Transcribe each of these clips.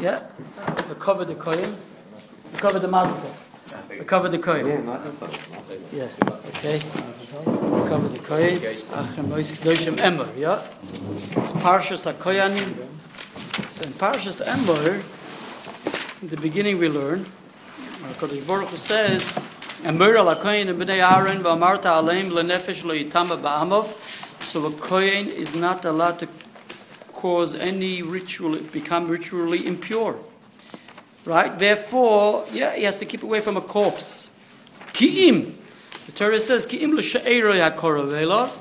Yeah? We cover the kohen. We cover the mazel. We cover the kohen. Yeah. Okay. We cover the kohen. Achem Mois Kedoshim Emor. Yeah? It's Parshas HaKoyanim. So in Parshas Emor, in the beginning we learn, HaKadosh Baruch Hu says, Emor al and Bnei Aaron v'amarta aleim lenefesh yitama ba'amov. So a kohen is not allowed to cause any ritual, become ritually impure. Right? Therefore, yeah, he has to keep away from a corpse. Ki'im. The Torah says, Ki'im l'sha'eroi ha'korov elov,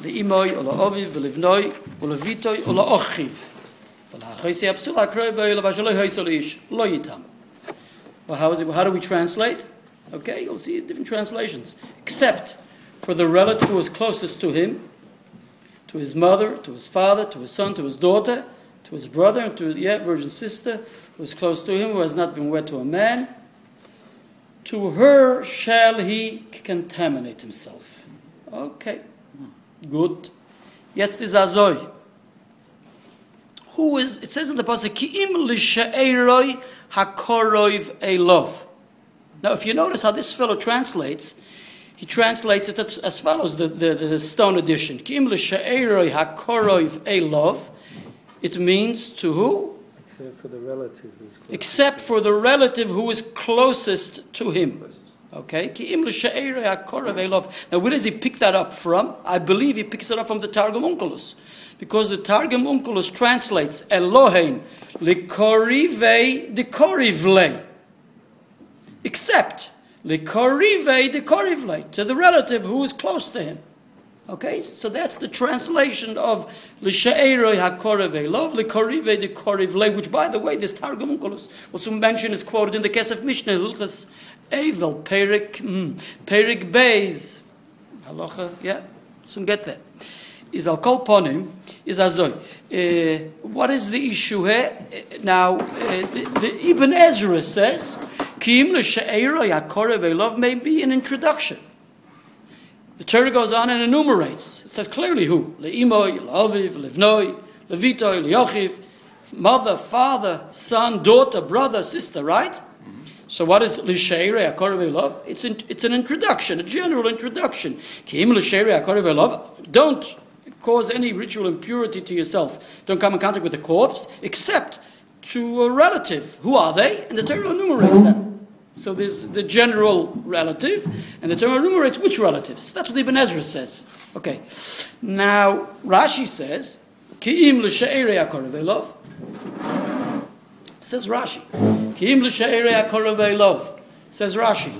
le'imoy, o la'oviv, v'livnoi, o la'vitoi, o la'ochiv. V'la'achoisi ha'psul ish, lo yitam. Well, how, is it, how do we translate? Okay, you'll see different translations. Except for the relative who is closest to him, to his mother, to his father, to his son, to his daughter, to his brother, and to his yeah, virgin sister, who is close to him, who has not been wed to a man. To her shall he contaminate himself. Okay, good. Jetzt is Azoy. Who is, it says in the Pasuk, Ki'im l'sha'eroi hakoroiv elov. Now, if you notice how this fellow translates, he translates it as follows, the, the, the stone edition. Kim l'sha'eroi hakoroiv elov. It means to who? Except for the relative. Except for the relative who is closest to him. Okay? Ki'im l'sha'eroi hakoroiv elov. Now, where does he pick that up from? I believe he picks it up from the Targum Onkelos. Because the Targum Onkelos translates Elohein likorive dekorivle. Except likorive dekorivle, to the relative who is close to him. Okay, so that's the translation of l'sha'eroi hakoreve love likorive dekorivle, which, by the way, this Targum Onkelos was soon mentioned is quoted in the Kesef Mishnah, Hilchas Evel, Perik, mm, Perik Beis. Halacha, yeah, soon get that. Is al kol ponim is azoy. Uh, what is the issue here? Uh, now, uh, the, the Ibn Ezra says, Kim l'she'era yakorev love may be an introduction. The Torah goes on and enumerates. It says clearly who? Le'imoy, le'aviv, le'vnoi, le'vitoi, le'yochiv, mother, father, son, daughter, brother, sister, right? Mm-hmm. So what is l'she'era yakorev love? It's, in, it's an introduction, a general introduction. Kim l'she'era yakorev love. Don't cause any ritual impurity to yourself. Don't come in contact with a corpse, except to a relative. Who are they? And the Torah enumerates them. So there's the general relative, and the Torah enumerates which relatives. That's what Ibn Ezra says. Okay. Now, Rashi says, Ki'im l'sha'ere akoravelov. Says Rashi. Ki'im l'sha'ere akoravelov. Says Rashi.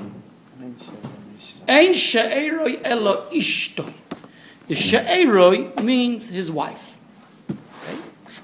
Ein sha'eroi elo ishtoi. The she'eroi means his wife.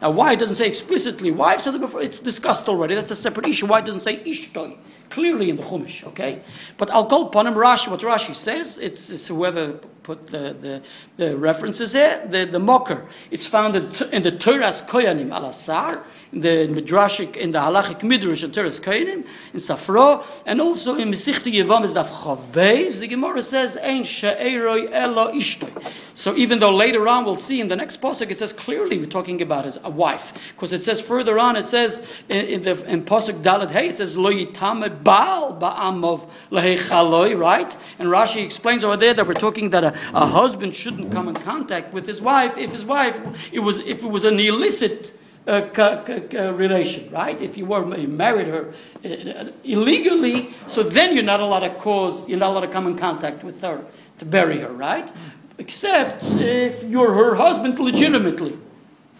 Now, why it doesn't say explicitly wife? So before it's discussed already. That's a separate issue. Why it doesn't say ishtoi? Clearly in the Chumash, okay? But I'll upon him Rashi. What Rashi says, it's, it's whoever put the, the, the references here, the, the mocker. It's found in, the Torah's Koyanim al Asar, in the Midrashic, in the Halachic Midrash and Teres Kainim, in Safro, and also in Mesichta Yevam is Daf Chav Beis, the Gemara says, Ein she'eroi elo ishtoi. So even though later on we'll see in the next posuk it says clearly we're talking about as a wife, because it says further on it says in, in the in posuk Dalet Hey it says lo yitame baal ba'amov lehechaloi, right? And Rashi explains over there that we're talking that a, a husband shouldn't come in contact with his wife if his wife it was if it was an illicit uh, c- c- relation, right? If you were married her uh, illegally, so then you're not allowed to cause, you're not allowed to come in contact with her to bury her, right? Except if you're her husband legitimately.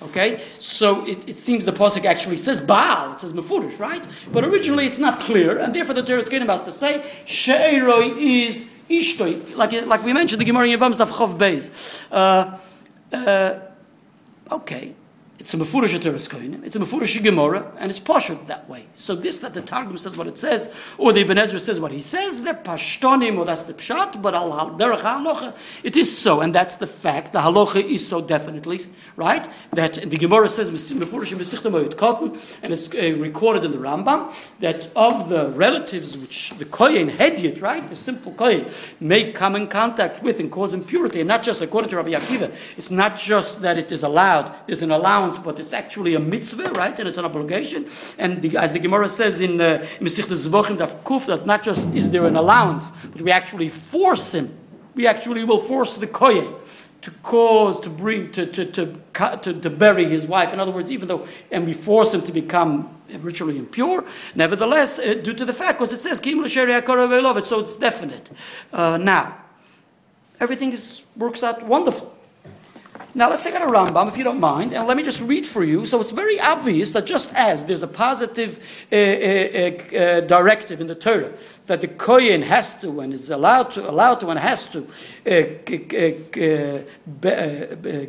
Okay, so it, it seems the pasuk actually says Baal, it says Mefurish, right? But originally it's not clear, and therefore the Torah is getting us to say She'eroi is Ishtoi, like like we mentioned the Gemara in Yevam's Daf Chav Beis. Uh, uh, okay, it's a Mefurish Teres it's a Mefurish Gemara, and it's Pashut that way. So this that the Targum says what it says, or the Ibn Ezra says what he says, they're Pashtonim, or that's the Pshat, but halacha, it is so, and that's the fact. The halacha is so definitely, right? That the Gemara says Mefurish Cotton, and it's uh, recorded in the Rambam, that of the relatives which the Kohen Hedyot, right, the simple Kohen, may come in contact with and cause impurity, and not just according to Rabbi Akiva, it's not just that it is allowed, there's an allowance but it's actually a mitzvah, right? And it's an obligation. And the, as the Gemara says in uh, Mesich Zvachim Daf Kuf, that not just is there an allowance, but we actually force him. We actually will force the kohen to cause, to bring, to, to, to, to, to bury his wife. In other words, even though, and we force him to become ritually impure, nevertheless, uh, due to the fact, because it says, Akara, so it's definite. Uh, now, everything is, works out wonderful. Now let's take out a Rambam, if you don't mind, and let me just read for you. So it's very obvious that just as there's a positive uh, uh, uh, uh directive in the Torah that the kohen has to and is allowed to, allowed to and has to uh, uh,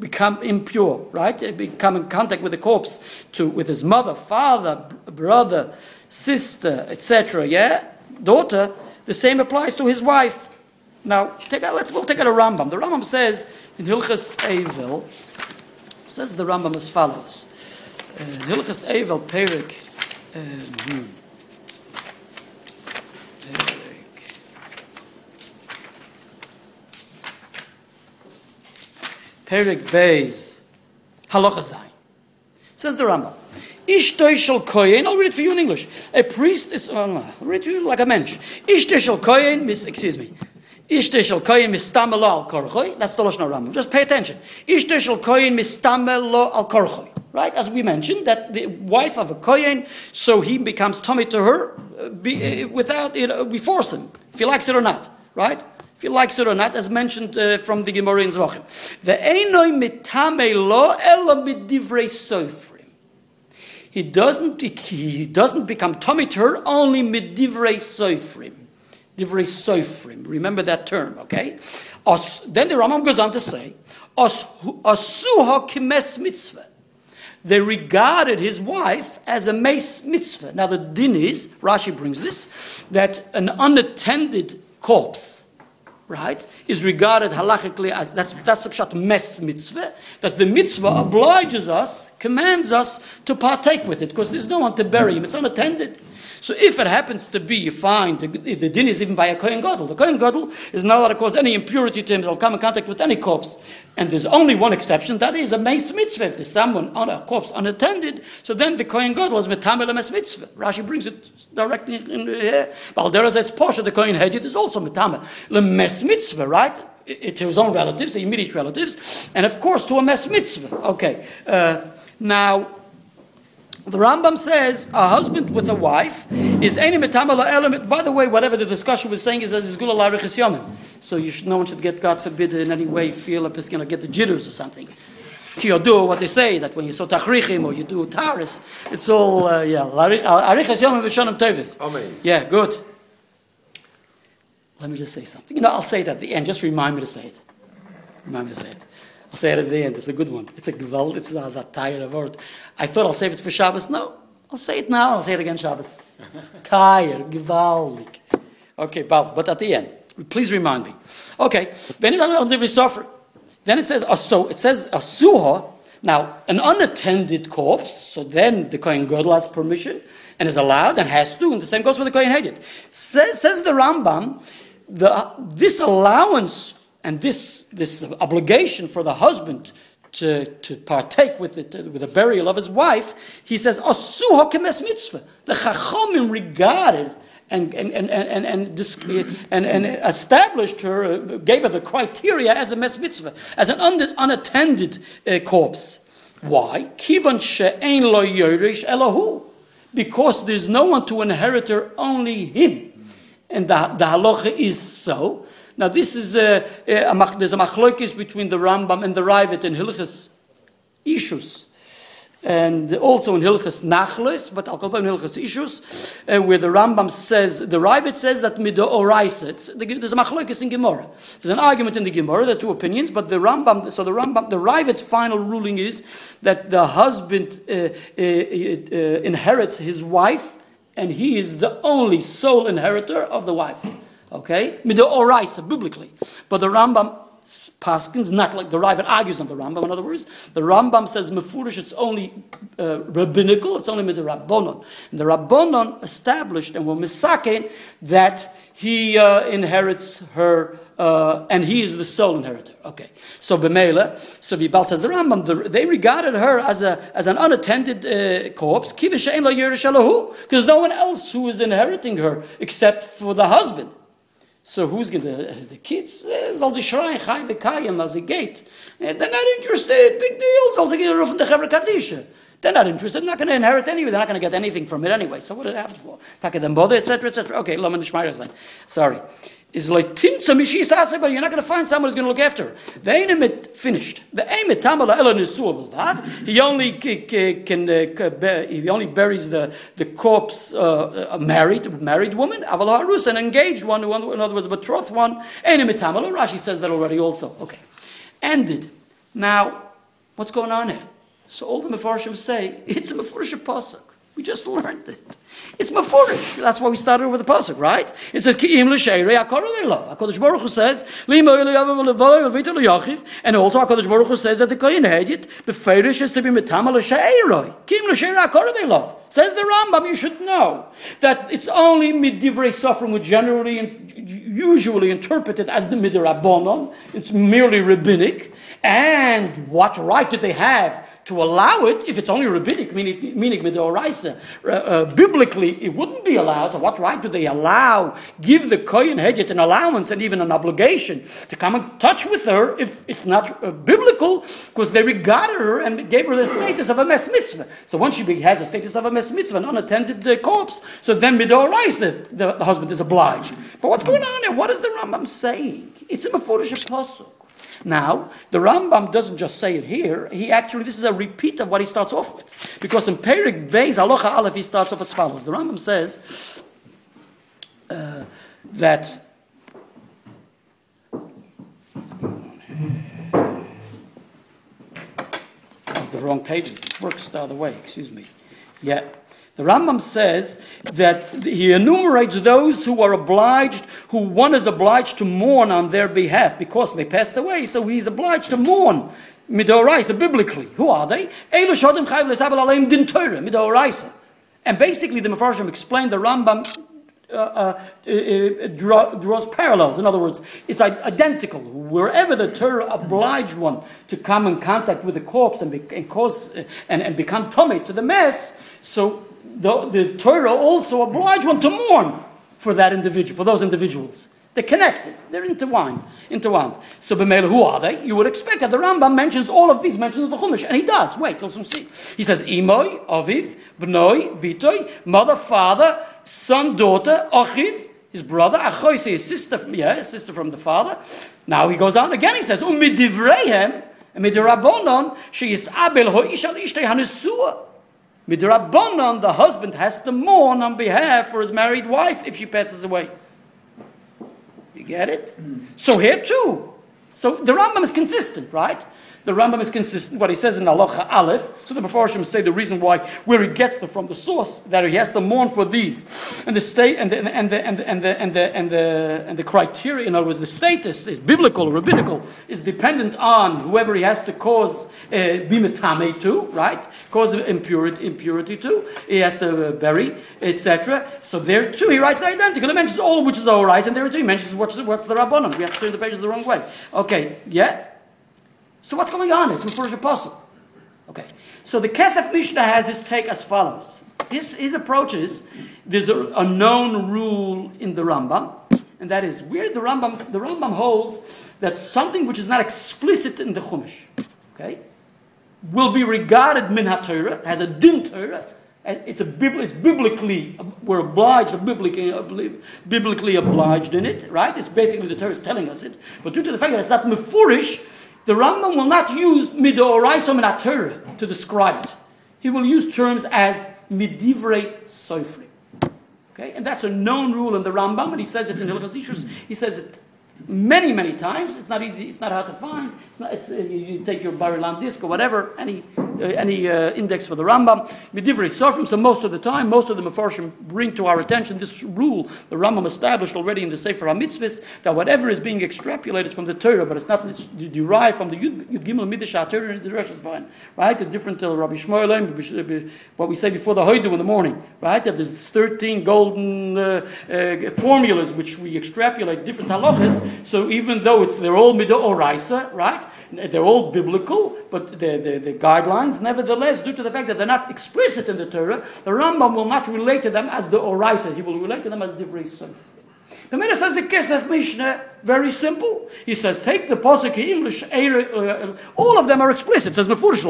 become impure, right? Become in contact with the corpse, to with his mother, father, brother, sister, etc. Yeah, daughter. The same applies to his wife. Now, take out, let's we'll take out a Rambam. The Rambam says in Hilchas Eivel, says the Rambam as follows. Uh, in Hilchas Eivel, Perik, uh, hmm. Perik Beis, Halacha Zayin. Says the Rambam. Ishtoi shel kohen, I'll read it for you in English. A priest is, oh I'll read it for you like a mensch. Ishtoi shel miss, excuse me. Ishte shel koyin mistamel al korchoy. That's the Lashon Rambam. Just pay attention. Ishte shel koyin mistamel al korchoy. Right, as we mentioned, that the wife of a koyin, so he becomes tummy to her, uh, be, uh, without you know, we force him if he likes it or not. Right, if he likes it or not, as mentioned uh, from the Gemara in Zvachim. The einoi mitame lo elo midivrei sofrim. He doesn't he doesn't become tummy to her only midivrei sofrim. Divrei Sofrim. Remember that term, okay? Then the Rambam goes on to say, Asuha kimes mitzvah. They regarded his wife as a mace mitzvah. Now the din is, Rashi brings this, that an unattended corpse, right, is regarded halachically as, that's, that's a pshat mes mitzvah, that the mitzvah obliges us, commands us to partake with it, because there's no one to bury him, it's unattended. So if it happens to be, you find the, the din is even by a Kohen Gadol. The Kohen Gadol is not allowed to cause any impurity to himself, come in contact with any corpse. And there's only one exception, that is a Meis Mitzvah. If there's someone on a corpse unattended, so then the Kohen Gadol is Metamel Meis Mitzvah. Rashi brings it directly in here. Valdera says Porsche, the Kohen Hedit is also Metamel. Meis Mitzvah, right? To his own relatives, the immediate relatives, and of course to a Mes Mitzvah. Okay. Uh, now, the Rambam says a husband with a wife is any metamala element. By the way, whatever the discussion was saying is as is gula yomim. So you should, no one should get, God forbid, in any way feel it's going to get the jitters or something. You do what they say that when you saw tachrichim or you do taris, it's all uh, yeah. Arichas yomim v'shonim tevis. Amen. Yeah, good. Let me just say something. You know, I'll say it at the end. Just remind me to say it. Remind me to say it. I'll say it at the end. It's a good one. It's a gewalt. It's a zatayr word. I thought I'll save it for Shabbos. No, I'll say it now. I'll say it again Shabbos. Tire, gewaldig. Okay, but, but at the end, please remind me. Okay, then it says so. It says a suha. Now, an unattended corpse. So then the kohen gadol has permission and is allowed and has to, and the same goes for the kohen hedit. Says, says the Rambam, the, this allowance and this, this obligation for the husband to, to partake with, it, with the burial of his wife, he says, Osuha kemes mitzvah. The Chachomim regarded and, and, and, and, and, and, and, established her, gave her the criteria as a mes mitzvah, as an un, unattended uh, corpse. Why? Kivan she'ein lo yorish elahu. Because there's no one to inherit her, only him. And the, the halacha is so now, this is a, a, a there's a machlokes between the Rambam and the Ravid in Hilchas Ishus. And also in Hilchas Nachlos, but I'll call them Hilchas Ishus, uh, where the Rambam says, the Ravid says that Mido Oraisa, there's a machlokes in Gemara. There's an argument in the Gemara, there are two opinions, but the Rambam, so the Rambam, the Ravid's final ruling is that the husband uh, uh, uh inherits his wife, and he is the only sole inheritor of the wife. Okay? Mido oraisa, biblically. But the Rambam Paskins, not like the Ravid argues on the Rambam. In other words, the Rambam says Mefurish, it's only uh, rabbinical, it's only the Rabbonon. And the Rabbonon established and were misaken that he uh, inherits her. Uh, and he is the sole inheritor. Okay, so Bemela, so Vibal says the Rambam, the, they regarded her as a as an unattended uh, corpse, because no one else who is inheriting her except for the husband. So who's going to, the kids, eh, soll sie schreien, chai v'kayim, as a gate. Eh, they're not interested, big deal, soll sie roof the Chevra Kadisha. They're not interested, they're not going to inherit anyway, they're not going to get anything from it anyway. So what do they have for? Taka them bother, etc., etc. Okay, Laman Shmeier Sorry is like mishisase, but you're not going to find someone who's going to look after her. The ain't finished. The aim it tamala ela that he only can uh, he only buries the the corpse uh, a married married woman aval harus an engaged one, in other words a betrothed one. Ain't tamala. Rashi says that already also. Okay, ended. Now, what's going on here? So all the mefarshim say it's a mefarshim pasuk. We just learned it. It's mafurish. That's why we started with the pasuk, right? It says ki'im l'sheirei akaru love. Hakadosh Baruch Hu says limo yachiv, and also Hakadosh Baruch Hu says that the kohen hedit beferish is to be metamal l'sheirei. Ki'im l'sheirei love. Says the Rambam, you should know that it's only midivrei suffering, which generally and usually interpreted as the midrabanon. It's merely rabbinic. And what right did they have to allow it if it's only rabbinic, meaning, meaning midoraisa. Uh, uh, biblically, it wouldn't be allowed. So, what right do they allow, give the Kohen Hedget an allowance and even an obligation to come in touch with her if it's not uh, biblical? Because they regarded her and gave her the status of a mes mitzvah. So, once she has the status of a mes mitzvah, an unattended uh, corpse, so then midoraisa, the, the husband is obliged. But what's going on here? What is the Rambam saying? It's a Mefurish apostle. Now, the Rambam doesn't just say it here, he actually, this is a repeat of what he starts off with. Because in Perik Beis, Aloha Aleph, he starts off as follows. The Rambam says uh, that. Oh, the wrong pages. It works the other way, excuse me. Yeah. The Rambam says that he enumerates those who are obliged, who one is obliged to mourn on their behalf because they passed away. So he's obliged to mourn midoraisa biblically. Who are they? And basically, the Mefarshim explained the Rambam uh, uh, uh, draw, draws parallels. In other words, it's identical. Wherever the Torah obliged one to come in contact with the corpse and, be, and cause uh, and, and become tummy to the mess, so the, the Torah also oblige one to mourn for that individual, for those individuals. They're connected. They're intertwined. Intertwined. So, b'meila, who are they? You would expect that the Rambam mentions all of these mentions of the Chumash, and he does. Wait some see. He says, Imoy, Aviv, Bnoi, Bitoy, mother, father, son, daughter, Achiv, his brother, Achoy, his sister, yeah, his sister from the father. Now he goes on again. He says, Umidivrehem, Midirabonon, she is Abel, Hoish al Ishtei Hanesua. Midrabbanon, the husband has to mourn on behalf for his married wife if she passes away. You get it? Mm. So here too. So the Rambam is consistent, right? The Rambam is consistent. What he says in Halacha Aleph. So the Mepharshim say the reason why, where he gets the, from the source, that he has to mourn for these, and the state, and the and the and the and the and the and the, and the criteria. In other words, the status is biblical, rabbinical, is dependent on whoever he has to cause uh, bimetame to, right? Cause impurity, impurity to. He has to uh, bury, etc. So there too, he writes the identical. He mentions all which is all right, and there too he mentions what's what's the rabbanon. We have to turn the pages the wrong way. Okay, yeah. So what's going on? It's Mefurish Apostle. Okay. So the Kesef Mishnah has his take as follows. His, his approach is there's a, a known rule in the Rambam, and that is where the Rambam, the Rambam holds that something which is not explicit in the Chumash, okay, will be regarded min Torah as a din Torah. It's a it's biblically we're obliged biblically biblically obliged in it, right? It's basically the Torah is telling us it, but due to the fact that it's not mefurish, the Rambam will not use midoraisa minatura to describe it. He will use terms as midivrei sofri. Okay, and that's a known rule in the Rambam, and he says it in Hilchas He says it many, many times. It's not easy. It's not hard to find. It's not, it's, uh, you, take your Bar-Ilan disk or whatever, any, uh, any uh, index for the Rambam. Midivri Sofrim, so most of the time, most of the Mefarshim bring to our attention this rule the Rambam established already in the Sefer HaMitzvahs, that whatever is being extrapolated from the Torah, but it's not it's derived from the Yud, Gimel Midrash HaTorah in the directions right? The different uh, Rabbi Yishmael, what we say before the Hoidu in the morning, right? That there's 13 golden uh, uh, formulas which we extrapolate different halachas, so even though it's, they're all Midah Oraisa, right? They're all biblical, but the, the, the, guidelines, nevertheless, due to the fact that they're not explicit in the Torah, the Rambam will not relate to them as the Oraisa. He will relate to them as Divrei Sof. The Mena says the Kesef Mishnah, very simple. He says, take the Posuk English, uh, all of them are explicit. It says, Mefurish.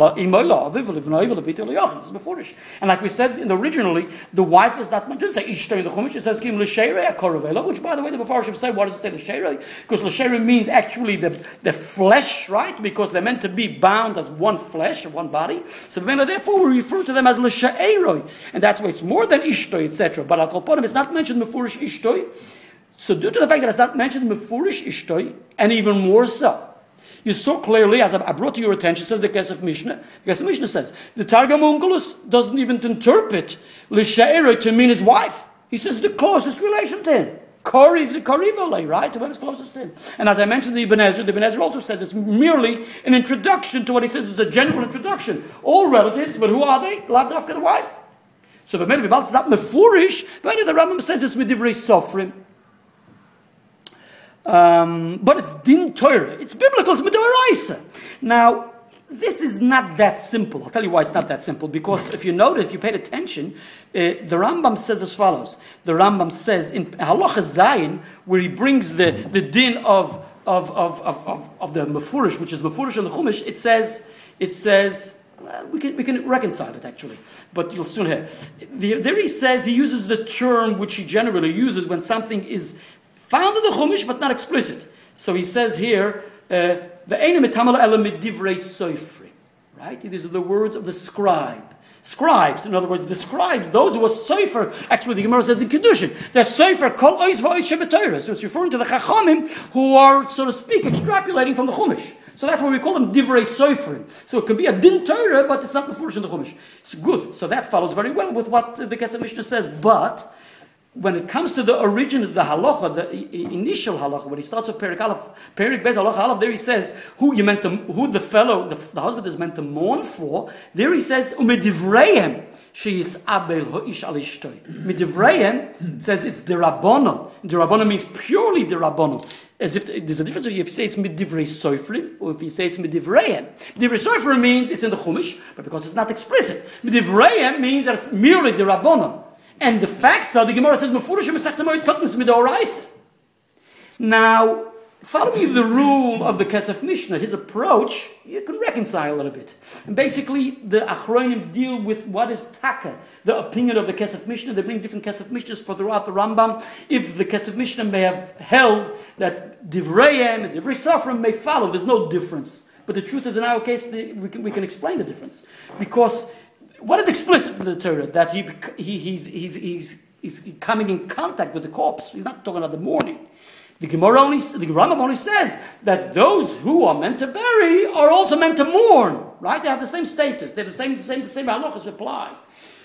And like we said originally, the wife is not just say Ishta in the Chumash, it says, Kim which by the way, the Mepharshim say, what does it say, L'Sheirei? Because L'Sheirei means actually the, the flesh, right? Because they're meant to be bound as one flesh, one body. So therefore we refer to them as L'Sheirei. And that's why it's more than Ishtoi, etc. But Al Kolponim, it's not mentioned Mefurish Ishtoi. So due to the fact that it's not mentioned Mefurish Ishtoi, and even more so, you saw clearly, as I brought to your attention, says the Kesef Mishnah, the Kesef Mishnah says, the Targum Onkelos doesn't even interpret L'Sha'era to mean his wife. He says the closest relation to him. Kori, the Korivale, right? Whoever's closest to him. And as I mentioned, the Ibn Ezra, the Ibn Ezra also says it's merely an introduction to what he says is a general introduction. All relatives, but who are they? Loved after the wife. So, but maybe it's not Mefurish, but the Rambam says it's Midivrei Sofrim. Um, but it's din Torah. It's biblical. It's midoraisa. Now, this is not that simple. I'll tell you why it's not that simple. Because if you notice, if you paid attention, uh, the Rambam says as follows. The Rambam says in Halacha Zayin, where he brings the, the din of, of, of, of, of, the Mefurish, which is Mefurish and the Chumash, it says, it says, we, can, we can reconcile it actually, but you'll soon hear. The, there he says, he uses the term which he generally uses when something is Found in the Chumash, but not explicit. So he says here, uh, the soifri. Right? These are the words of the scribe. Scribes, in other words, the scribes, those who are sofer, actually the Gemara says in Kedushin, they're sofer kol ois So it's referring to the Chachamim who are, so to speak, extrapolating from the Chumash. So that's why we call them divrei soferim. So it can be a din Torah, but it's not the in the Chumash. It's good. So that follows very well with what the Kesef Mishnah says. But when it comes to the origin, of the halacha, the initial halacha, when he starts with Perik Aleph, Perik Bez halacha Aleph, there he says who you meant to, who the fellow, the, the husband is meant to mourn for. There he says umedivreim she is abel hoish alishtoi. Midivreim says it's the rabbonon. The rabbonon means purely the rabbonon. As if there's a difference if you say it's midivrei soifrim or if you say it's midivreim. Midivrei soifrim means it's in the chumash, but because it's not explicit. Midivreim means that it's merely the rabbonon. And the facts are the Gemara says Mefurish Masechta Kotnis Midorais. Now, following the rule of the Kesef Mishnah, his approach, you can reconcile a little bit. And basically, the Achronim deal with what is Taka, the opinion of the Kesef Mishnah. They bring different Kesef Mishnahs for throughout the Rambam. If the Kesef Mishnah may have held that Divrayim and Divrei Safram may follow, there's no difference. But the truth is, in our case, the, we, can, we can explain the difference. Because what is explicit in the Torah? That he, he, he's, he's, he's, he's coming in contact with the corpse. He's not talking about the mourning. The Gemara only, the Rambam only says that those who are meant to bury are also meant to mourn, right? They have the same status. They have the same, the same, the same halachas apply.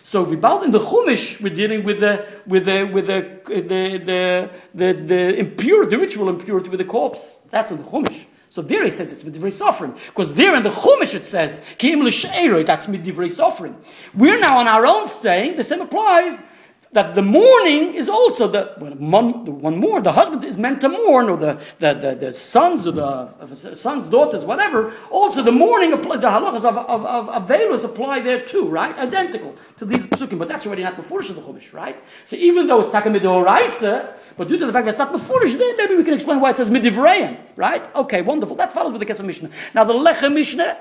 So Vibald in the Chumash, we're dealing with the with the with the the the, the, the impurity, the ritual impurity with the corpse. That's in the Chumash. So there he says it's midivrei sofrim, because there in the Chumash it says ki'im l'sheiroi, that's midivrei sofrim. We're now on our own saying the same applies that the mourning is also the, one, the one more, the husband is meant to mourn, or the, the, the, the sons, or the sons, daughters, whatever. Also, the mourning, the halachas of, of, of, of Velus apply there too, right? Identical to these psukim, but that's already not before the Chumash, right? So even though it's Takamidoraisa, but due to the fact that it's not before then maybe we can explain why it says Midivreim, right? Okay, wonderful. That follows with the Kesef Mishnah. Now, the Lechem Mishnah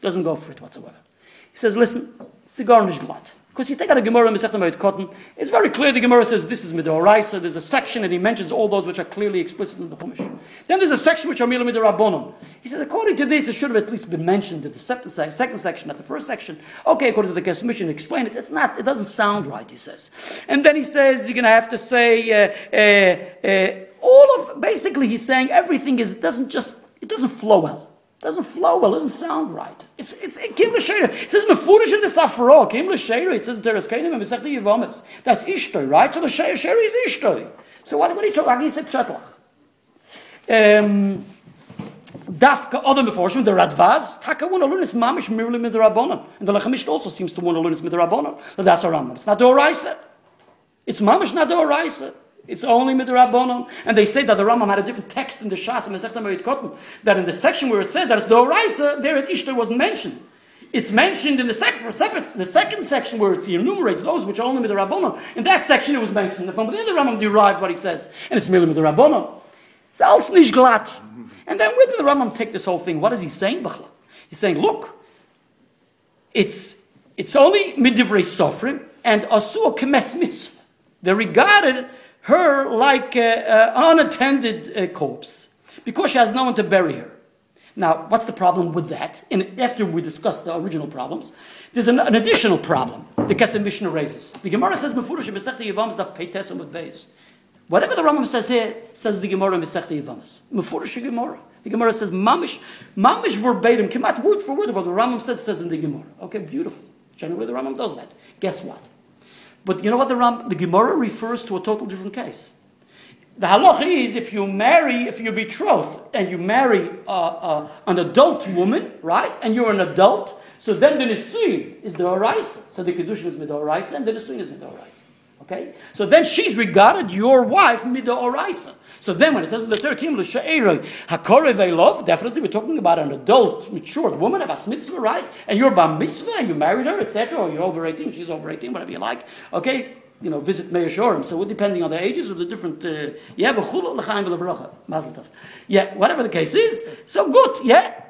doesn't go for it whatsoever. He says, listen, cigar glad. Because you take out a Gemara Masechet Cotton, it's very clear the Gemara says this is Midoraisa. There's a section and he mentions all those which are clearly explicit in the Chumash. Then there's a section which are Mila Midorabonon. He says, according to this, it should have at least been mentioned in the second, second section, not the first section. Okay, according to the Kesef Mishnah, explain it. It's not, it doesn't sound right, he says. And then he says, you're going to have to say, uh, uh, uh, all of, basically, he's saying everything is, doesn't just, it doesn't flow well. Doesn't flow well, doesn't sound right. It's it's it Kim L'Sheira. It says Mefurish in the Safra, Kim L'Sheira. It says Teres Kainim and Mesechta Yevomis. That's Ishtoi, right? So the Sheira is Ishtoi. So what, what are you talking? Can you say Pshatlach? Um, Dafka other Meforshim, the Radvaz, Taka want to learn it's Mamish merely Rabbanon. And the Lechem Mishnah also seems to want to learn it's Rabbanon. So that's a Rambam. It's not the Oraisa. It's Mamish not the Oraisa. It's only midrabanon, and they say that the Rambam had a different text in the Shas and Masechta Merit Kotten. That in the section where it says that it's the Oraisa, there at Ishtar wasn't mentioned. It's mentioned in the second, the second section where it enumerates those which are only midrabanon. In that section, it was mentioned. From the Rambam derived what he says, and it's merely midrabanon. It's alles nicht glatt. And then where did the Rambam take this whole thing? What is he saying, Bachla? He's saying, look, it's it's only midivrei sofrim and asur kemes mitzvah. They're regarded her like an unattended uh, corpse because she has no one to bury her. Now, what's the problem with that? And after we discuss the original problems, there's an, an additional problem the Kesef Mishnah raises. The Gemara says, "Mefurish b'sechta yivams da peites with Whatever the Rambam says here, says the Gemara Mesechta Yivamas. Mefurish Gemara. The Gemara says mamish, mamish verbatim, out word for word of what the Rambam says says in the Gemara. Okay, beautiful. Generally, the Rambam does that. Guess what? But you know what the Ram, the Gemara refers to a total different case. The halacha is if you marry, if you're betrothed and you marry uh, uh, an adult woman, right, and you're an adult, so then the nisuin is the oraisa. So the kedushin is midoraisa, and the nisuin is midoraisa. Okay, so then she's regarded your wife midoraisa. So then when it says in the third kim hakorev love, definitely we're talking about an adult, mature woman, a bas mitzvah, right? And you're bar mitzvah, and you married her, etc., or you're over 18, she's over 18, whatever you like. Okay? You know, visit Meir Shorim. So depending on the ages of the different, uh, a chulu l'chaim v'levracha, mazel tov. Yeah, whatever the case is, so good, yeah?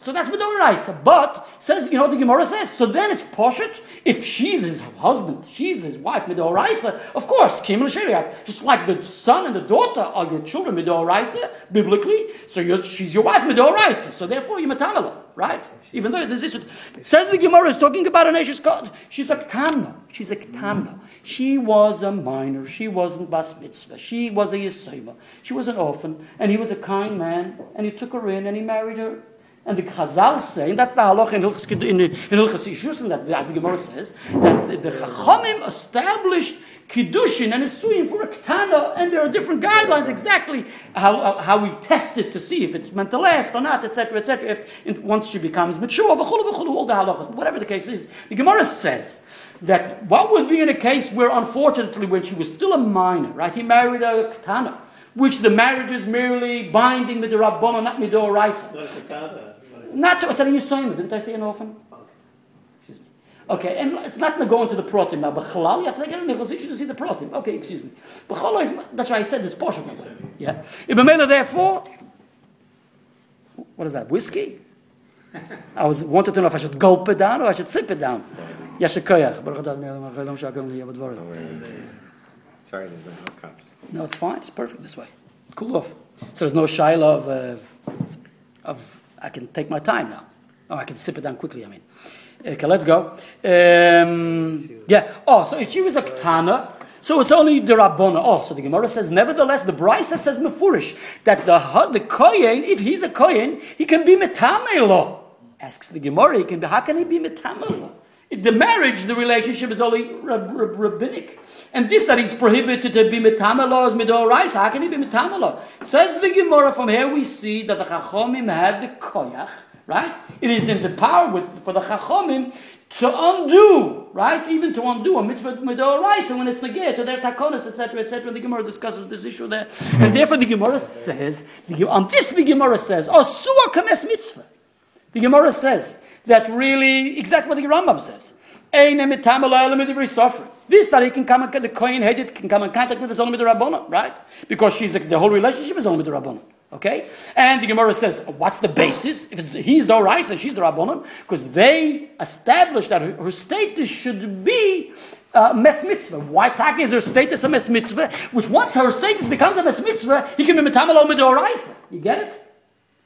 So that's Midoraisa. But says, you know the Gemara says? So then it's Poshet. If she's his husband, she's his wife, Midoraisa, of course, Kim Shariat. Just like the son and the daughter are your children, Midoraisa, biblically. So she's your wife, Midoraisa. So therefore, you're Matamala, right? Even though this is, says the Gemara is talking about an Ashes God. She's a Ktamna. She's a Ktamna. She was a minor. She wasn't Bas Mitzvah. She was a Yesema. She was an orphan. And he was a kind man. And he took her in and he married her. And the Chazal say, and that's the halach in Hilchas in, in Hilchas and that the, Gemara says that the Chachamim established kiddushin and suing for a ketana, and there are different guidelines exactly how, how we test it to see if it's meant to last or not, etc., etc. If once she becomes mature, v'chulu v'chulu, all the halachas, whatever the case is, the Gemara says that what would be in a case where, unfortunately, when she was still a minor, right, he married a ketana, which the marriage is merely binding the rabbana, not midoraisa. Not to, I said in Yisayim, didn't I say an orphan? Excuse me. Okay, and it's not going to go into the protim now, but halal, you have to get a negotiation to see the protim. Okay, excuse me. But halal, that's why I said this portion. Yeah. Ibamela, therefore, what is that, whiskey? I was wanted to know if I should gulp it down or I should sip it down. Sorry, there's no cups. No, it's fine. It's perfect this way. Cool off. So there's no shiloh of, uh, of I can take my time now. Oh, I can sip it down quickly, I mean. Okay, let's go. Um, yeah. Oh, so if she was a katana, so it's only the Rabbona. Oh, so the Gemara says, nevertheless, the Brisa says Mefurish that the the Kohen, if he's a Kohen, he can be metamelo. Asks the Gemara, he can be, how can he be metamelo? The marriage, the relationship is only rab- rab- rabbinic. And this that he's prohibited to be metamelo is midorais. How can he be metamelo? Says the Gemara. From here we see that the chachomim had the koyach. Right? It is in the power with, for the chachomim to undo, right? Even to undo a mitzvah midorais, and when it's negate to their takonis, etc., etc. The Gemara discusses this issue there, and therefore the Gemara says, the, on this the Gemara says, "Oh, suah kames mitzvah." The Gemara says that really exactly what the Rambam says. This that he can come and get the Kohen Hedit can come in contact with is only with the Rabbana, right? Because she's the whole relationship is only with the Rabbana. Okay? And the Gemara says, what's the basis? If he's the Orais and she's the Rabbanon, because they established that her, her status should be uh, mes mitzvah. Why taka is her status a mes mitzvah? Which once her status becomes a mes mitzvah, he can be metamalo midoraisa. You get it?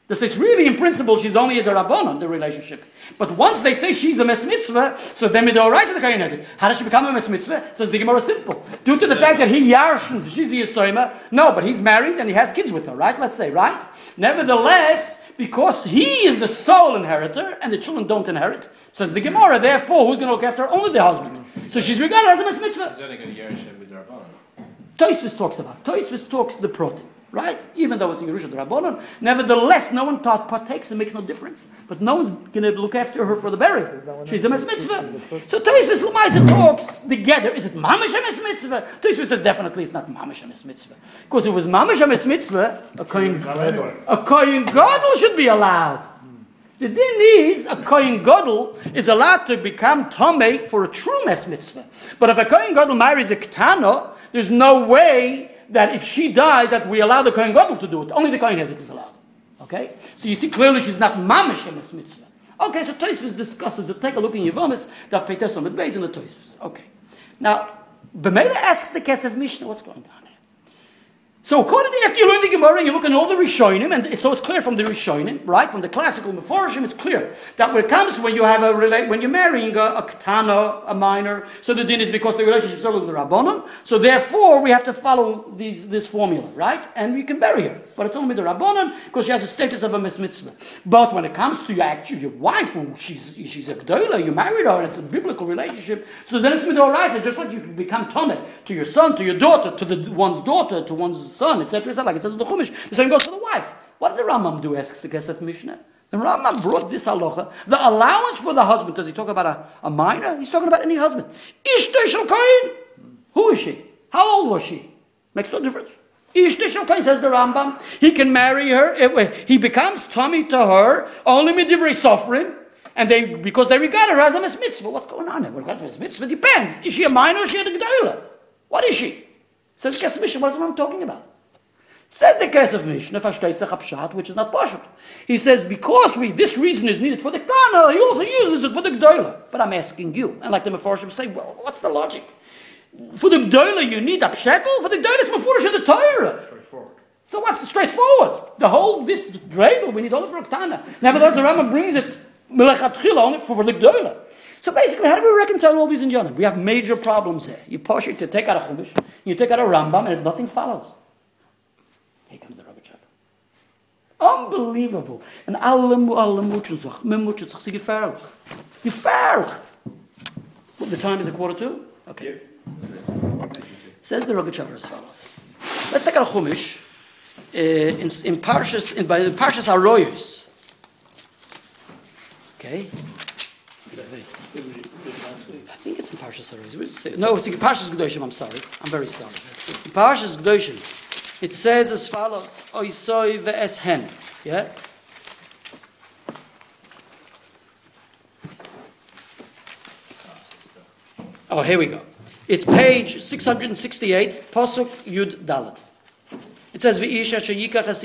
This is really, in principle, she's only a Rabbanon, the relationship. But once they say she's a mes mitzvah, so then we right to the Kayanetit. How does she become a mes mitzvah? Says the Gemara simple. Due to the fact that he yarshins, she's a Yisoima. No, but he's married and he has kids with her, right? Let's say, right? Nevertheless, because he is the sole inheritor and the children don't inherit, says the Gemara, therefore, who's going to look after her? Only the husband. So she's regarded as a Mes Mitzvah. He's only going to Yerusha with. Toysvis talks about. Toysvis talks the protein, right? Even though it's in Yerusha Rabbanon, nevertheless, no one taught partakes. It makes no difference. But no one's going to look after her for the burial. no She's a mes mitzvah. So Toysvis Lamaisa talks together. Is it mamish a mitzvah? Toysvis says definitely it's not mamish a mitzvah. Because if it was mamish a mitzvah, a kohen, a kohen gadol should be allowed. The din is a kohen gadol is allowed to become tomei for a true mes mitzvah. But if a kohen gadol marries a ketana, there's no way that if she dies that we allow the kohen gadol to do it. Only the kohen gadol is allowed. Okay, so you see clearly she's not mamish a mes mitzvah. Okay, so Tosfos discusses it. Take a look in Yevomis, Daf Peites on Beis in the Tosfos. Okay, now Bemela asks the Kesef Mishnah, what's going on? So according to after you learn the Gemara you look at all the Rishonim, and so it's clear from the Rishonim, right? From the classical Meforshim, it's clear that when it comes when you have a rela- when you're marrying a, a katana, a minor, so the din is because the relationship is with the Rabbanon. So therefore, we have to follow these, this formula, right? And we can bury her, but it's only the Rabbanon because she has the status of a mitzvah. But when it comes to your actual your wife, she's she's a gdola, you married her, it's a biblical relationship. So then it's midoraisa, just like you can become tomei to your son, to your daughter, to the one's daughter, to one's son, etc. etc. Like it says in the Chumash. The same goes for the wife. What did the Rambam do? Asks the Kesef Mishnah. The Rambam brought this halacha. The allowance for the husband. Does he talk about a, a minor? He's talking about any husband. Ishte shel kohen. Who is she? How old was she? Makes no difference. Ishte shel kohen says the Rambam. He can marry her. It- he becomes tummy to her only midivrei suffering. And they, because they regard her as a mitzvah. What's going on there? What mitzvah depends. Is she a minor or is she a gdoila? What is she? Says Kesef Mishnah. What is I'm talking about? Says the Kesef Mishnah, sich which is not Pashut. He says, because we, this reason is needed for the Kana, he also uses it for the Gdoila. But I'm asking you, and like the Meforshim say, well, what's the logic? For the Gdoila, you need a Pshetel? For the Gdoila, it's Mefurish the Torah. Straightforward. So what's straightforward? The whole, this dreidel, we need only for Kana. Nevertheless, the Rama brings it, Melechatchila, only for the Gdoila. So basically, how do we reconcile all these in Yonim? We have major problems here. You push it to take out a Chumash, you take out a Rambam, and nothing follows. Here comes the Rogachev. Unbelievable. En alle, alle moeten zich, men moet zich, ze gevaarlijk. Gevaarlijk. Well, The time is a quarter to? Okay. Says the Rogachev as follows. Let's take out a Chumash uh, in, in Parshas, in, the Parshas Aroyos. Okay? I think it's in Parshas say? No, it's in Parshas Gedoshim, I'm sorry. I'm very sorry. In Parshas Gedoshim, it says as follows, Oisoi ve'eshen. Yeah? Oh, here we go. It's page 668, Posuk Yud Dalet. It says, Ve'isha sheyikach es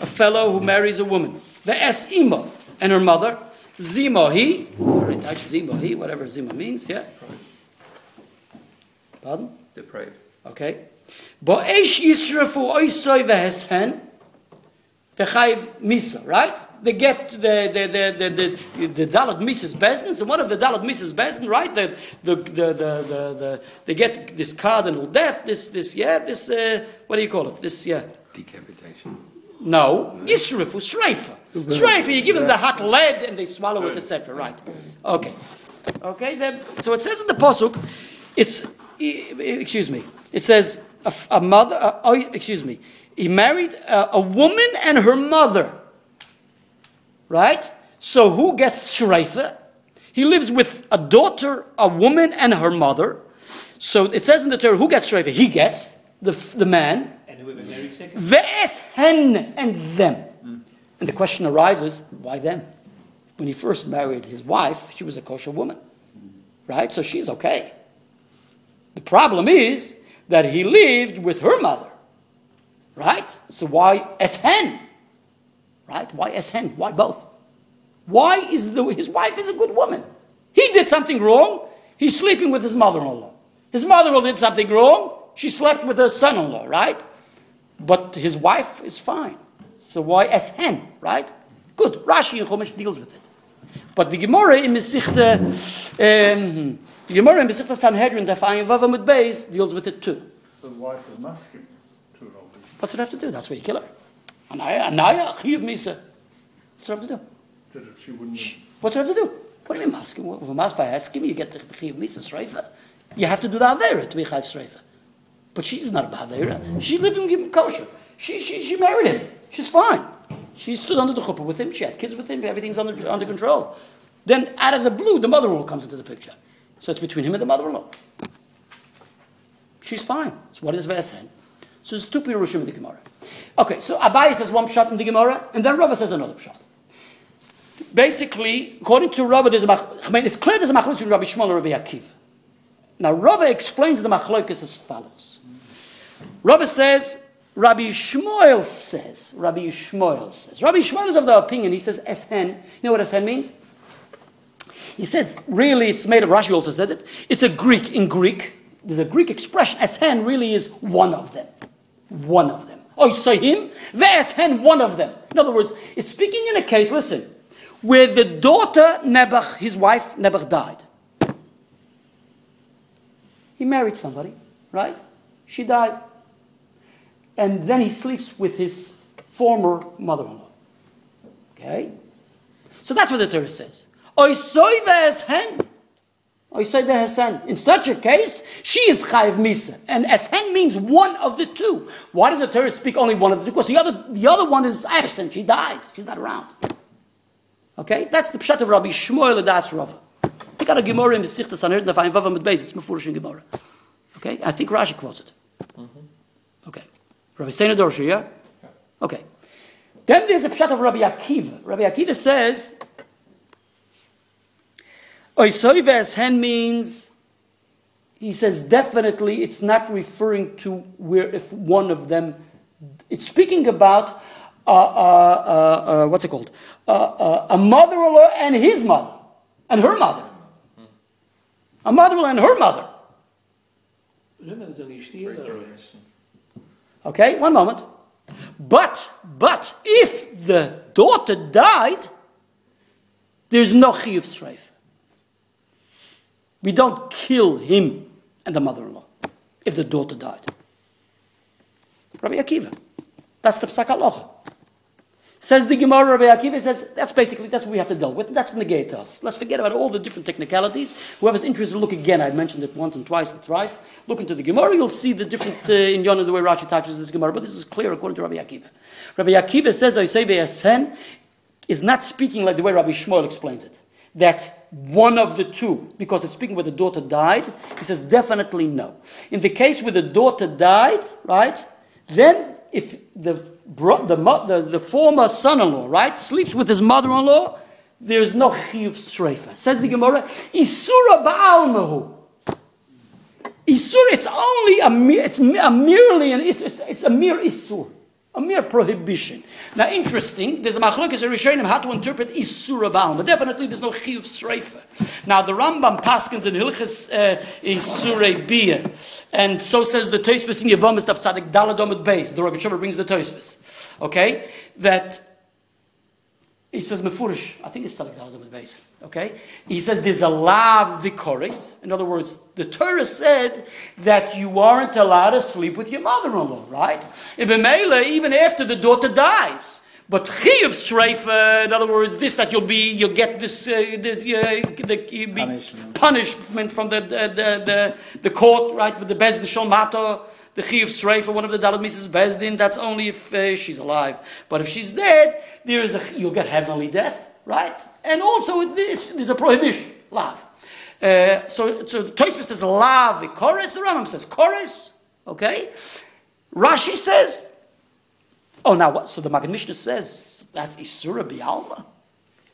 a fellow who marries a woman. Ve'es ima, and her mother. Zimo he, or it actually whatever Zimo means, yeah? Pardon? Depraved. Okay. Bo'esh yisrafu oisoi ve'eshen, ve'chayv misa, right? They get the the the the the, the Dalit Mises Bezdin, so one of the Dalit Mises Bezdin, right? The the, the the the the they get this cardinal death, this this yeah, this uh, what do you call it? This yeah. Decapitation. No, Yisrifu, Shreifa. Shreifa, you give them the hot lead and they swallow it, etc. Right. Okay. Okay, then, so it says in the Pasuk, it's, excuse me, it says a mother, uh, oh, excuse me, he married a, a woman and her mother. Right? So who gets Shreifa? He lives with a daughter, a woman, and her mother. So it says in the Torah, who gets Shreifa? He gets, the, the man, And who were married second? Ve'es hen and them. And the question arises, why them? When he first married his wife, she was a kosher woman. Right? So she's okay. The problem is that he lived with her mother. Right? So why es hen? Right? Why es hen? Why both? Why is the, his wife is a good woman? He did something wrong. He's sleeping with his mother-in-law. His mother-in-law did something wrong. She slept with her son-in-law, right? But his wife is fine. So why hen, right? Good. Rashi and Chumash deals with it. But the Gemara in Mesichte, um, the Gemara in Mesichte Sanhedrin, the Fayin Vavamud Beis, deals with it too. So why for masculine to this. What's it have to do? That's where you kill her. Anaya, Anaya, Chiv Misa. What's there have to do? That if she wouldn't What's there have to do? What do you mean asking? If a maspa asking you get to Chiv Misa Sreifa. You have to do the Avera to be Chayiv Sreifa. But she's not a Avera. She lived in kosher. She, she, she married him. She's fine. She stood under the chuppah with him. She had kids with him. Everything's under, under control. Then, out of the blue, the mother-in-law comes into the picture. So it's between him and the mother-in-law. She's fine. So what is Vesen? So there's two Pirushim in the Gemara. Okay, so Abai says one shot in the Gemara, and then Rava says another shot. Basically, according to Rava, there's a mach- I mean, it's clear there's a machlokes between Rabbi Yishmael and Rabbi Akiva. Now, Rava explains the machlokes as follows. Rava says, Rabbi Shmuel says, Rabbi Shmuel says, Rabbi Shmuel is of the opinion, he says, Esen, you know what Esen means? He says, really, it's made of, Rashi also said it, it's a Greek, in Greek, there's a Greek expression, Esen really is one of them. One of them. Oh, say him, Esen, one of them. In other words, it's speaking in a case, listen, where the daughter, Nebuch, his wife, Nebuch, died. He married somebody, right? She died. And then he sleeps with his former mother in law. Okay? So that's what the Torah says. In such a case, she is chayiv misa. And eshen means one of the two. Why does the Torah speak only one of the two? Because the other, the other one is absent. She died. She's not around. Okay? That's the pshat of Rabbi Shmuel Adas Rava. I got a Gemara in the Besichta Sanhedrin, the Fine Vavam Base. It's Mefurish in Gemara. Okay? I think Rashi quotes it. Okay. Rabbi Seina Dorsha, yeah? Okay. Then there's a pshat of Rabbi Akiva. Rabbi Akiva says, Oisoi hen means, he says definitely it's not referring to where if one of them, it's speaking about, uh, uh, uh, uh, what's it called? Uh, uh, a mother-in-law and his mother, and her mother. A mother-in-law and her mother. Okay, one moment. But, but, if the daughter died, there's no chiyuv streif. We don't kill him and the mother-in-law if the daughter died. Rabbi Akiva. That's the psak. Says the Gemara, Rabbi Akiva says, that's basically, that's what we have to deal with. That's negate us. Let's forget about all the different technicalities. Whoever's interested, look again. I mentioned it once and twice and thrice. Look into the Gemara, you'll see the different, uh, in Yonah, the way Rashi touches this Gemara. But this is clear according to Rabbi Akiva. Rabbi Akiva says, I say Sen is not speaking like the way Rabbi Shmuel explains it. That one of the two, because it's speaking where the daughter died, he says definitely no. In the case where the daughter died, right, then if the, bro- the, mo- the, the former son-in-law, right, sleeps with his mother-in-law, there's no chiyuv streifa. Says the Gemara, isura ba'almahu. Isur, it's only a mere, it's a merely an, it's, it's, it's a mere isur. A mere prohibition. Now, interesting, there's a machlokes Rishonim how to interpret Isura Baal, but definitely there's no Chiyuv Sreifa. Now, the Rambam Paskins in Hilchis uh, Isure Bia, and so says the Tosfos in Yevomis of Tzadik Daladomit Beis, the Rogatchover brings the Tosfos, okay, that he says Mefurish, I think it's Tzadik Daladomit Beis, okay, he says there's a lav vikoris, in other words, the Torah said that you aren't allowed to sleep with your mother-in-law, right? Ibn Mele, even after the daughter dies. But chiyuv shreifa, in other words, this that you'll be, you'll get this, uh, the, uh, the, you'll be Punishment. punishment from the, the, the, the, the court, right, with the bezdin shalmato, the chiyuv shreifa, one of the dalat Mrs. Bezdin, that's only if uh, she's alive. But if she's dead, there is a, you'll get heavenly death, right? And also, there's a prohibition, love. Uh, so, so Tosfos says lav chorus. The Rambam says chorus. Okay. Rashi says. Oh, now what? So the Maggid Mishnah says that's isura bialma.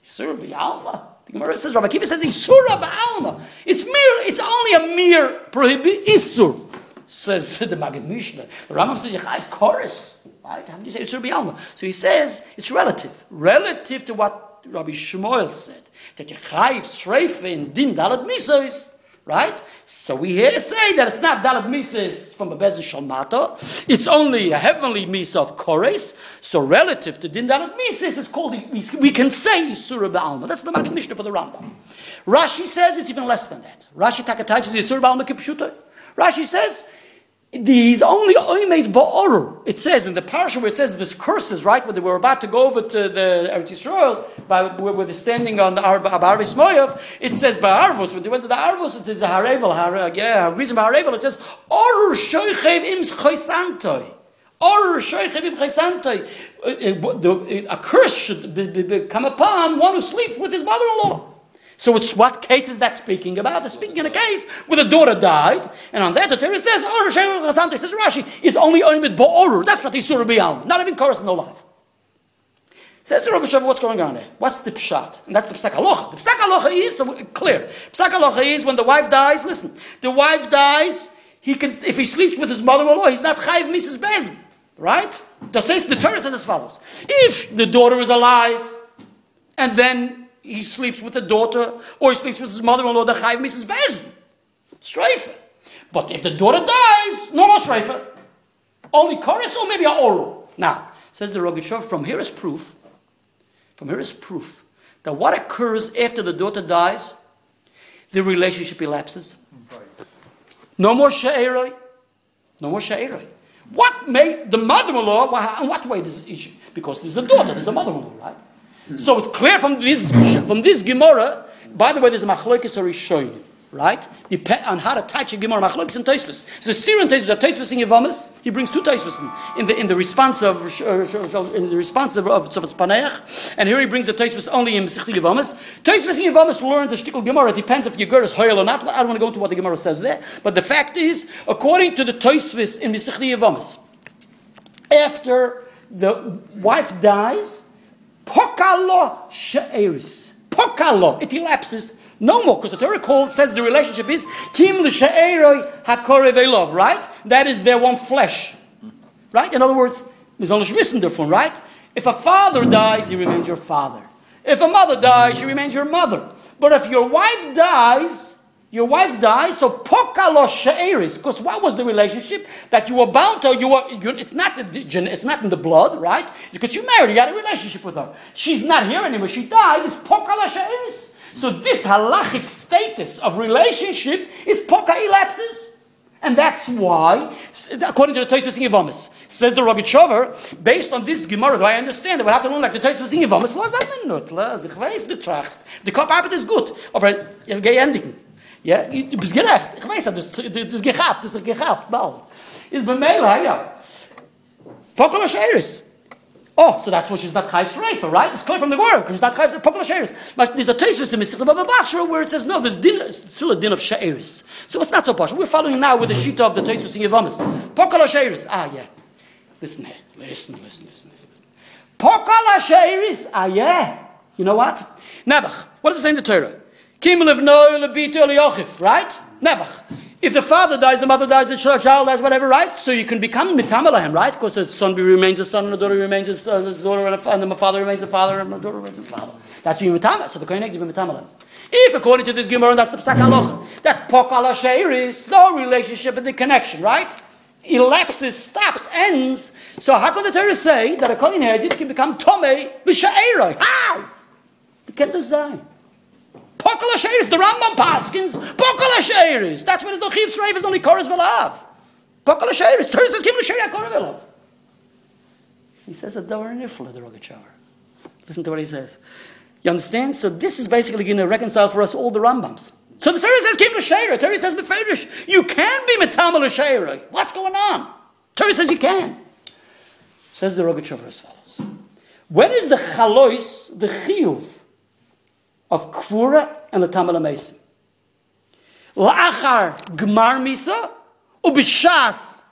Isura bialma. The Gemara says Rabbi Kiva says isura bialma. It's mere. It's only a mere prohibit isur. Says the Maggid Mishnah. The Rambam says have chorus. Right? How do you say isura bialma? So he says it's relative. Relative to what Rabbi Shmuel said that you chayiv shreife in din dalad misos, right? So we here say that it's not dalad misos from a bezin shalmato. It's only a heavenly misa of kores. So relative to din dalad misos, it's called we can say yisura ba'alma. That's the Maggid Mishnah for the Rambam. Rashi says it's even less than that. Rashi takataych is yisura ba'alma kipshuto. Rashi says He's only oimed ba'orur. It says in the parasha where it says this curses, right? When they were about to go over to the Eretz Yisrael, by, where they're standing on the Ar- Arvis Moyav, it says Ba'arvos. When they went to the Arvos, it says Harevel, Har- yeah, reason Harevel, it says Orur shoichev im choisantoi. Orur shoichev im choisantoi. Uh, uh, A curse should be- be- be- come upon one who sleeps with his mother-in-law. So it's what case is that speaking about? It's speaking in a case where the daughter died, and on that the Torah says, oh, Orur shoichev. Says Rashi, is only only with Ba'orur. That's what Yisur B'yal. Not even chorus, no life. Says Rosh what's going on there? What's the pshat? And that's the psak. The psak is so clear. Psak is when the wife dies. Listen, the wife dies. He can, if he sleeps with his mother-in-law, he's not chayiv Mrs. Bezin, right? The says the Torah says as follows: If the daughter is alive, and then he sleeps with the daughter, or he sleeps with his mother-in-law, the chayiv Mrs. Bezin, streifer. But if the daughter dies, no more streifer. Only chorus or maybe a oral. Now, says the Rogachev, from here is proof from here is proof that what occurs after the daughter dies, the relationship elapses. No more sha'eroi. No more sha'eroi. What made the mother-in-law, in what way does she, because there's a daughter, there's a mother-in-law, right? So it's clear from this, from this Gemara, by the way, there's a machlokes Rishonim, right? Depend on how to touch a Gemara, machlokes and Tosfos. So steer and Tosfos, Tosfos in Yevamis, he brings two Tosfos in, in the, in the response of, uh, in the response of, of Paneach, and here he brings the Tosfos only in Mesichti Yevamis. Tosfos in Yevamis learns a shtickle Gemara, it depends if girl is hoyel or not, I don't want to go into what the Gemara says there, but the fact is, according to the Tosfos in Mesichti Yevamis, after the wife dies, Pokalo she'eris. Pokalo. It elapses no more, because the Torah call says the relationship is Kim l'she'eroi hakorev right? That is their one flesh. Right? In other words, there's only wissen davon, right? If a father dies, he remains your father. If a mother dies, she remains your mother. But if your wife dies, your wife dies, so pokalo she'eris, because what was the relationship that you were bound to? You were. You, it's not. The, it's not in the blood, right? Because you married, you had a relationship with her. She's not here anymore. She died. It's pokalo she'eris. So this halachic status of relationship is poka elapses. And that's why, according to the Tosfos in Yevamis, says the Rogachover, based on this Gemara, do I understand that we have to learn like the Tosfos in Yevamis, was ich weiß, du trachst. Die Kopfarbeit ist gut, aber ich gehe endigen. Ja, du bist gerecht. Ich weiß, das das ist gehabt, das ist gehabt, bald. Ist bei Mela, ja. Pokol Asheris. Oh, so that's why she's not Chayv Sreifa, right? It's clear from the word, because she's not Chayv Pokol Asheris. But there's a Tosfos in Mesich Bava Basra where it says, no, there's din, still a din of She'eris. So it's not so partial. We're following now with the Shita of the Tosfos in Yevamis. Pokol Asheris. Ah, yeah. Listen here. Listen, listen, listen, listen. Pokol Asheris. Ah, yeah. You know what? Nebuch. What does it say in the Torah? Right? Nebuch. If the father dies, the mother dies, the child dies, whatever, right? So you can become mitamalahem, right? Because the son remains a son, and the daughter remains a son, the daughter, and the fa- and the father remains a father, and the daughter remains a father. That's being mitamah. So the kohen be mitamalahem. If, according to this Gemara, that's the psak halacha, that pokal is no relationship in the connection, right? Elapses, stops, ends. So how can the Torah say that a kohen can become tomei b'sha'eroi? How? You can't design. Pokal Asheris, the Rambam Paskins, Pokal Asheris. That's what the Chiv Sreif is only Koras Velav. Pokal Asheris. Says, Kim L'Sheria Koras Velav. He says a Davar Nifla, the Rogachover. Listen to what he says. You understand? So this is basically going to reconcile for us all the Rambams. So the Torah says, Kim L'Sheria. Torah says, Beferish. You can be Metamal L'Sheria. What's going on? Torah says you can. Says the Rogachover as follows. When is the Chalois, the Chiyuv, of Kvura and the Tamal Mesim. La'achar Gmar Misa or Bishas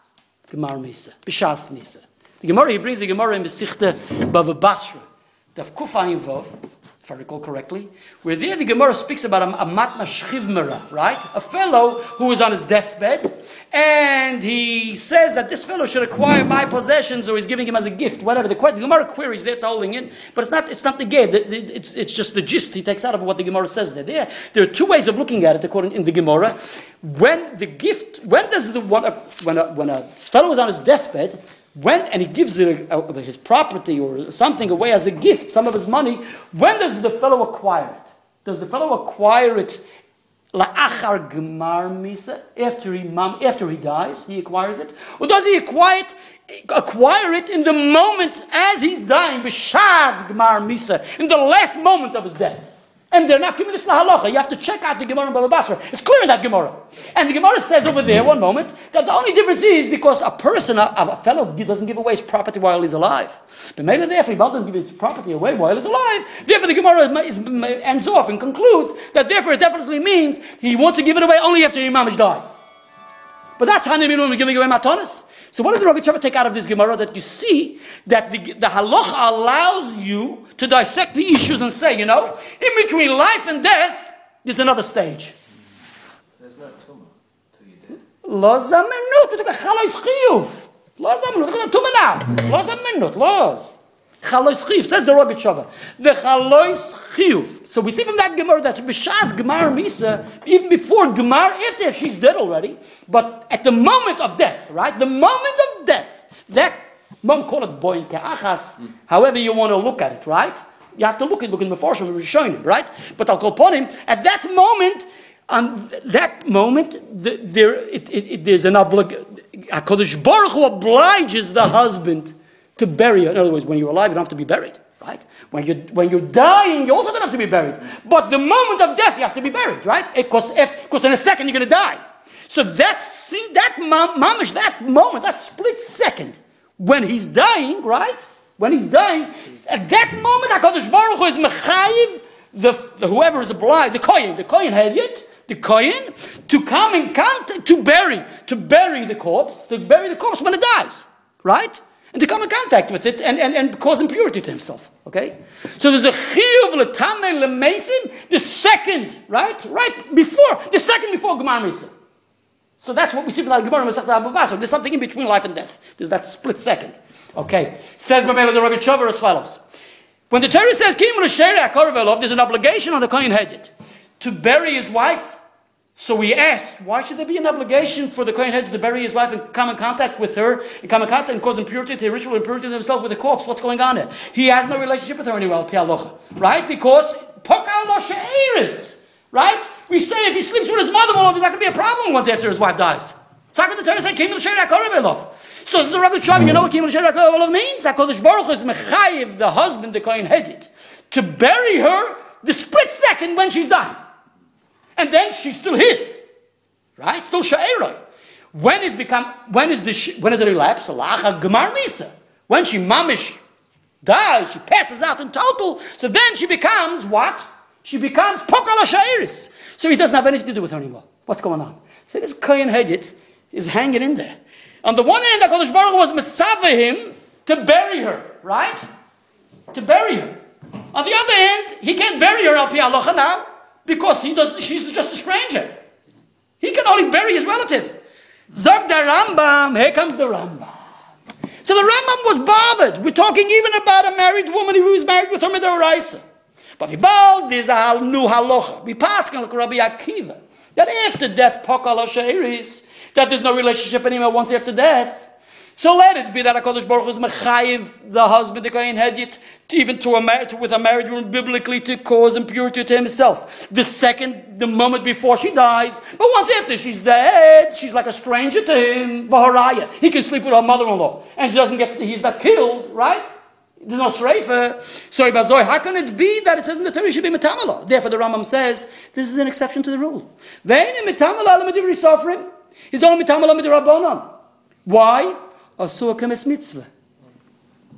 Gmar Misa. Bishas Misa. The Gemara, he brings the Gemara in Besichte Bava Basra. Daf Kufa Vov, if I recall correctly, where there the Gemara speaks about a, a matna shchivmera, right? A fellow who is on his deathbed, and he says that this fellow should acquire my possessions, or he's giving him as a gift, whatever. The, the Gemara queries that's holding in, but it's not. It's not the gate. It's, it's just the gist he takes out of what the Gemara says there. There, there are two ways of looking at it according in the Gemara. When the gift, when does the one when a, when a fellow is on his deathbed, when and he gives it, uh, his property or something away as a gift, some of his money, when does the fellow acquire it? Does the fellow acquire it la'achar gemar misa, after he, after he dies, he acquires it? Or does he acquire it, acquire it in the moment as he's dying, b'shaz gemar misa, in the last moment of his death? And they're giving this halacha. You have to check out the Gemara in Baba Basra. It's clear in that Gemara. And the Gemara says over there, one moment, that the only difference is because a person, a, a fellow, doesn't give away his property while he's alive. But maybe therefore, he doesn't give his property away while he's alive. Therefore, the Gemara is, is, ends off and concludes that therefore it definitely means he wants to give it away only after the Imamish dies. But that's how Niminun giving away matanas. So what did the Rogatchover take out of this Gemara? That you see that the, the halacha allows you to dissect the issues and say, you know, in between life and death, there's another stage. There's no tumor till you dead. לא זמנות, הוא תגיד, חלויס חיוב. לא זמנות, תגיד, תומה now. לא זמנות, לא. Chalois chiyuv, says the Rogatchover. The chalois chiyuv. So we see from that Gemara that b'shas Gemar Misa, even before Gemar, after she's dead already, but at the moment of death, right? The moment of death, that, mom call it boy ke'achas, however you want to look at it, right? You have to look at looking before we were showing him, right? But I'll call upon him, at that moment, on that moment, the, there, it, it, it, there's an obligation. HaKadosh Baruch Hu obliges the husband to bury her. In other words, when you're alive, you don't have to be buried, right? When you're, when you're dying, you also don't have to be buried. But the moment of death, you have to be buried, right? Because in a second, you're going to die. So that, see that mamish, that moment, that split second, when he's dying, right? When he's dying, at that moment, HaKadosh Baruch Hu is mechayiv, the, the, whoever is obliged, the kohen, the kohen hedyot, the kohen, to come and contact, to bury, to bury the corpse, to bury the corpse when it dies, right? And to come in contact with it and, and, and cause impurity to himself. Okay? So there's a chiyuv l'tamei l'mesim, the second, right? Right before, the second before Gemar Mesa. So that's what we see the Gemara Masech Abu There's something in between life and death. There's that split second. Okay. Says Mamela the Rogatchover as follows. When the Torah says, Kim there's an obligation on the Kohen Hedit to bury his wife so we asked, why should there be an obligation for the Kohen Hedge to bury his wife and come in contact with her, and come in contact and cause impurity to ritual impurity to himself with the corpse? What's going on here? He has no relationship with her anyway, right? Because right? We say if he sleeps with his mother, well, there's not going to be a problem once after his wife dies. Can the Torah say, Kim So this is the Rabbi Shami, you know what Kim L'Sherak means? HaKadosh Baruch is mechayiv the husband, the Kohen Hedit, to bury her the split second when she's dying and then she's still his, right? Still sha'eroi. When is become when is the when is it relapse? Alacha gemar misa. When she mamish dies, she passes out in total. So then she becomes what? She becomes pokala sha'iris. So he doesn't have anything to do with her anymore. What's going on? So this kohen hedit is hanging in there. On the one hand, Hakadosh Baruch was mitzvah him to bury her, right? To bury her. On the other hand, he can't bury her al pi now because he does, she's just a stranger. He can only bury his relatives. Zog the Rambam, here comes the Rambam. So the Rambam was bothered. We're talking even about a married woman who was married with her Midoraisa. But bold is a new halacha. We pass like Rabbi Akiva that after death, pokal that there's no relationship anymore once after death. So let it be that HaKadosh Baruch is mechayiv, the husband, the Kohen Hedyot, even to a with a married woman biblically to cause impurity to himself. The second, the moment before she dies, but once after she's dead, she's like a stranger to him, Vaharaya. He can sleep with her mother-in-law, and he doesn't get, he's not killed, right? There's no shreifa. So, how can it be that it says in the Torah should be metamala? Therefore, the Rambam says this is an exception to the rule. Vein metamala lemedivri suffering. He's only metamala midrabanan. Why? Asur kemes mitzvah.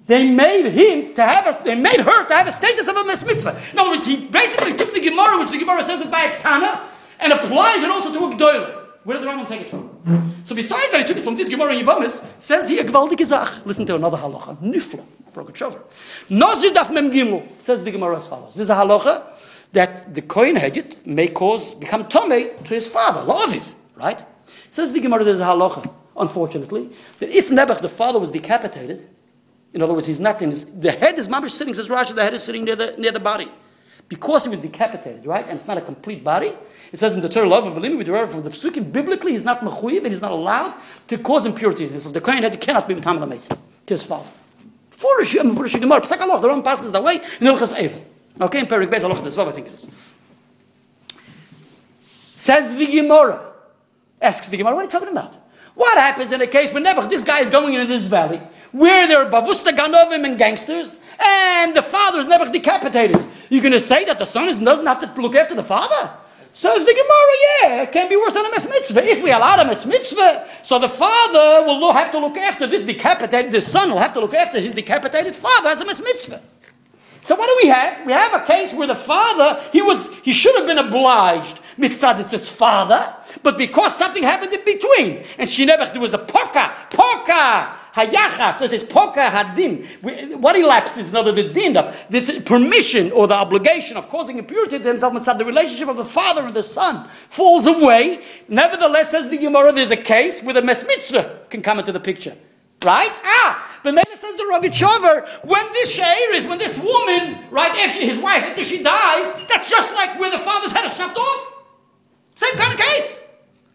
They made him to have a, they made her to have a status of a mes mitzvah. In other words, he basically took the Gemara, which the Gemara says in by Tana, and applies it also to a Gdoiler. Where did the Rambam take it from? So besides that, he took it from this Gemara in Yivamis, says he a gewaltige Zach. Listen to another halacha. Nifla. Rogachover. Nozir daf mem gimel, says the Gemara as follows. This is a halacha that the Kohen Hedjit may cause, become Tomei to his father, La'aviv, right? Says the Gemara, there's a halacha unfortunately, that if Nebuch, the father, was decapitated, in other words, he's not in his, the head is mamish sitting, says Rashi, the head is sitting near the, near the body. Because he was decapitated, right? And it's not a complete body. It says in the Torah, love of Elimi, we derive from the Psukim, biblically, he's not mechuyev and he's not allowed to cause impurity. So the Kohen head cannot be Hamad Amazing to his father. For a Shem, for a Allah, the Ram passes that way in Ilchas Eivel. Okay, in Perik Beis Allah, I think it is. Says the Gemara. Asks the Gemara, what are you talking about? What happens in a case when this guy is going into this valley, where there are bavusta ganovim and gangsters, and the father is Nebuch decapitated? You're going to say that the son is, doesn't have to look after the father? Says the Gemara, yeah, it can be worse than a mes mitzvah. If we allow a mes mitzvah, so the father will have to look after this decapitated, the son will have to look after his decapitated father as a mes mitzvah. So what do we have? We have a case where the father, he was, he should have been obliged, mitzad, his father, but because something happened in between, and she never, there was a poka, poka, hayachas, so it says poka hadin. What elapses, is other the din of the permission or the obligation of causing impurity to himself, mitzad, the relationship of the father and the son falls away. Nevertheless, says the Gemara, there's a case where the mes mitzvah can come into the picture. Right? Ah, but Mela says the Rogachover, when this Sha'ir is, when this woman, right, after his wife, after she dies, that's just like where the father's head is chopped off. Same kind of case.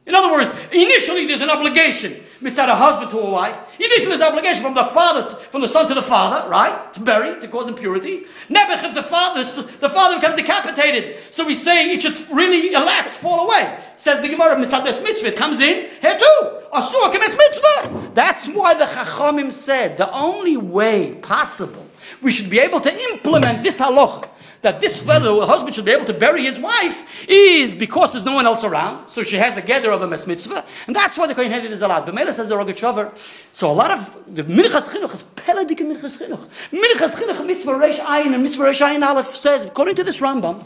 In other words, initially there's an obligation, mitzvah a husband to a wife. Initially an obligation from the father, to- from the son to the father, right, to bury, to cause impurity. Never if the father, the father becomes decapitated. So we say it should really elapse, fall away. Says the Gemara, mes mitzvah, it comes in, here too. Asur kemes mitzvah. That's why the Chachamim said the only way possible we should be able to implement this halacha that this fellow, husband, should be able to bury his wife is because there's no one else around. So she has a gather of a mes mitzvah, and that's why the kohen headed is allowed. But Mela says the Rogachover. So a lot of the minchas chinuch is peladik minchas chinuch. Minchas chinuch mitzvah reish ayin and mitzvah reish ayin aleph says according to this Rambam.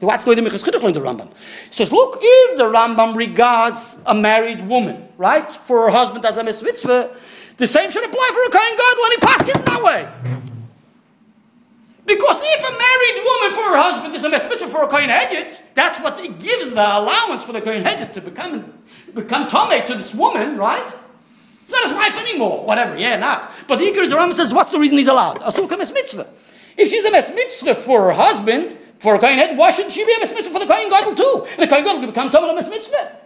The Watts the Minchas Chinuch learned the Rambam. He says, look, if the Rambam regards a married woman, right, for her husband as a mes mitzvah, the same should apply for a kohen and he paskins that way. Because if a married woman for her husband is a mitzvah for a kohen hedyot, that's what it gives the allowance for the kohen hedyot to become become tome to this woman, right? It's not his wife anymore. Whatever, yeah, not. But the Iker says, what's the reason he's allowed? Asur mes mitzvah. If she's a mitzvah for her husband, for a kohen hedyot, why shouldn't she be a mitzvah for the kohen gadol too? And the kohen gadol can become tome a mes mitzvah.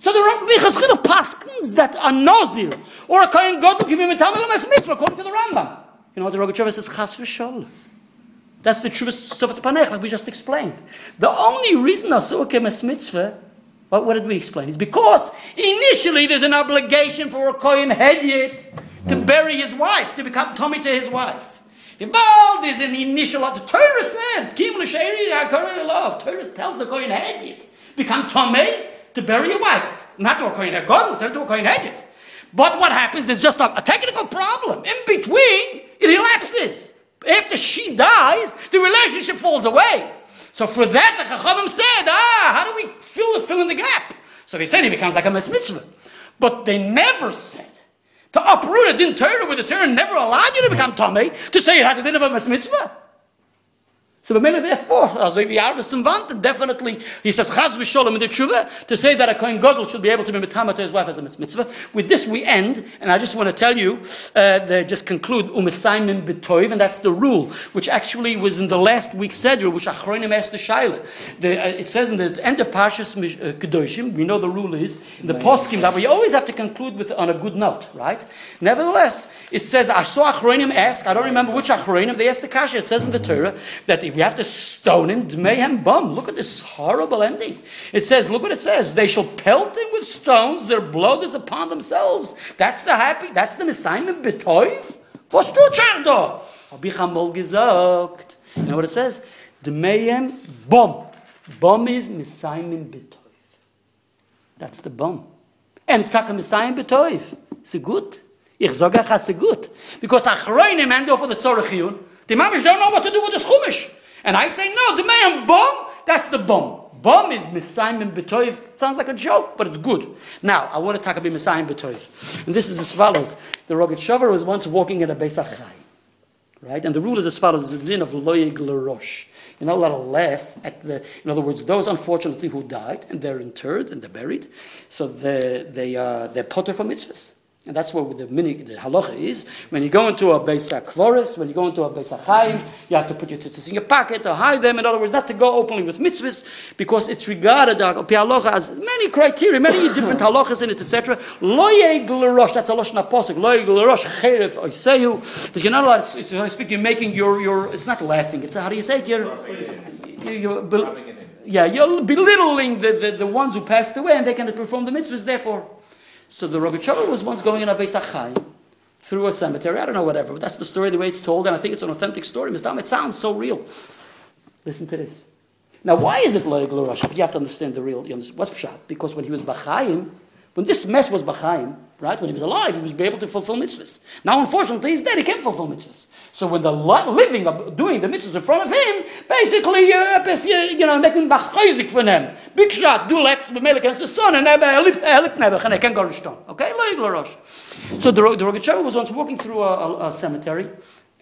So the Rambam Minchas Chinuch paskins that a nozir or a kohen gadol can be a tome a mes mitzvah according to the Rambam. You know what the Rogachover says? Chas v'sholem. That's the true Tzofnas Paneach, like we just explained. The only reason Asur Kemes Mitzvah, what, what did we explain? Is because initially there's an obligation for a Kohen Hedyot to bury his wife, to become Tommy to his wife. Well, is an initial, the Torah said, Kim L'Sheiri HaKohen Love, Torah tells the Kohen Hedyot, become Tommy to bury your wife. Not to a Kohen Hedyot, instead to a Kohen Hedyot. But what happens, there's just a, a technical problem. In between, it elapses. After she dies, the relationship falls away. So for that, the Chachamim said, ah, how do we fill, the fill in the gap? So they said he becomes like a mes mitzvah. But they never said to uproot a din Torah where the Torah never allowed you to become Tomei, to say it has a din of a mes mitzvah. So B'mele therefore, also if you are the definitely, he says, Chaz v'sholem in the tshuva, to say that a Kohen Gadol should be able to be mitama to his wife as a mitzvah. With this we end, and I just want to tell you, uh, the, just conclude, u'mesayim b'toiv, and that's the rule, which actually was in the last week's Seder, which Achronim asked the Shaila. The, uh, it says in the end of Parshas uh, Kedoshim, we know the rule is, in the poskim, that we always have to conclude with on a good note, right? Nevertheless, it says, I saw Achronim ask, I don't remember which Achronim, they asked the Kasha, it says in the Torah, that we have to stone him, dmehem bum. Look at this horrible ending. It says, look what it says. They shall pelt him with stones, their blood is upon themselves. That's the happy, that's the Messiah betoiv. Was du. You know what it says? Dmehem bum. Bum is Messiah betoiv. That's the bum. And it's not a Messiah betoiv. It's good. Ich sage euch, it's good. Because Achroinim end over the Tzorachiyun. The mamish don't know what to do with this chumash. And I say, no, the man bum, that's the bum. Bum is Messiah Betoiv. Sounds like a joke, but it's good. Now, I want to talk about Messiah Betoiv. And this is as follows. The Rogatchover was once walking at a Beis Achai. Right? And the rule is as follows. It's the din of loyeg l'rosh. You're not allowed to laugh at the, in other words, those unfortunately who died and they're interred and they're buried. So they, they, uh, they're potter for mitzvahs. And that's what the mini, the halacha is. When you go into a Beis HaKvoris, when you go into a Beis HaChayim, you have to put your tzitzis in your pocket or hide them. In other words, not to go openly with mitzvahs, because it's regarded, halacha, as many criteria, many different halachas in it, etc. Lo rosh, that's a losh naposik. Lo rosh, cherev oiseyu. That you're not allowed, it's, it's, I speak, you're making your, your, it's not laughing, it's, how do you say it? You're, you're, you're, in. yeah, you're belittling the, the, the ones who passed away and they can perform the mitzvahs, therefore. So the Rogatchover was once going in a Beis through a cemetery. I don't know, whatever. But that's the story, the way it's told, and I think it's an authentic story. Misdam, it sounds so real. Listen to this. Now, why is it like Rosh? You have to understand the real. You understand, what's pshat? Because when he was Bachayim, when this mess was Bachayim, right? When he was alive, he was able to fulfill mitzvahs. Now, unfortunately, he's dead. He can't fulfill mitzvahs. So when the living, of doing the mitzvahs in front of him, basically, uh, bes- you know, making bachayzik for him. Big shot, do against the stone, and have a lip, a lip nebach, and I can't go to stone. Okay? Loig l'rosh. So the, the Rogatchover was once walking through a, a, a cemetery,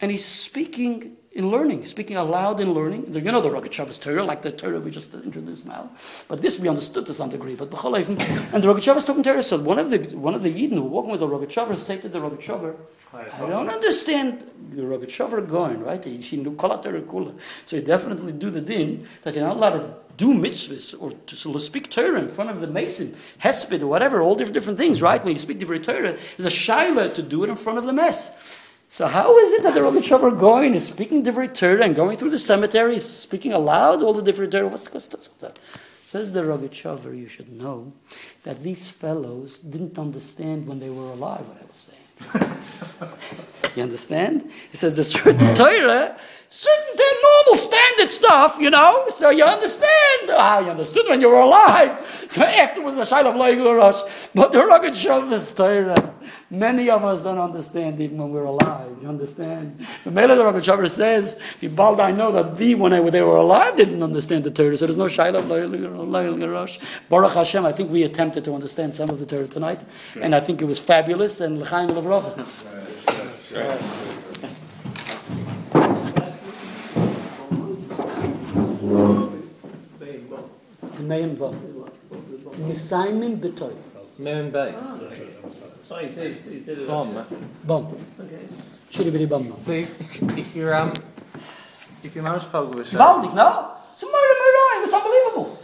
and he's speaking in learning, speaking aloud in learning. You know the Rogatchover's Torah, like the Torah we just introduced now. But this we understood to some degree. But and the Rogatchover's talking Torah. So one of the one of the Yidden who walking with the Rogatchover said to the Rogatchover, I don't understand the Rogatchover going right. He knew kol Torah kula. So he definitely do the din that you're not allowed to do mitzvahs or to speak Torah in front of the mason, hesped or whatever, all different, things, right? When you speak different Torah, there's a shaila to do it in front of the mess. So how is it that the Rosh are going is speaking different Torah and going through the cemetery, speaking aloud all the different Torah? What's, what's, what's that? Says the Rogatchover, you should know that these fellows didn't understand when they were alive what I was saying. You understand? He says the certain Torah, certain the normal standard stuff, you know. So you understand. Ah, you understood when you were alive. So afterwards, the Shail of Rosh. But the Rogatchover's Torah. Many of us don't understand even when we're alive. You understand? The Mele the Rogatchover says, "Bald I know that the when, they were alive didn't understand the Torah, so there's no Shaila of Rosh. Baruch Hashem, I think we attempted to understand some of the Torah tonight, and I think it was fabulous and l'chaim l'vrocha. Nein, Bob. Mit Simon Betoy. Nein, bei. So ist es. bom. Bob. Schön über die Bamba. Sei, if you're um if you're not spoke with. Bob, no. Tomorrow my ride. It's unbelievable.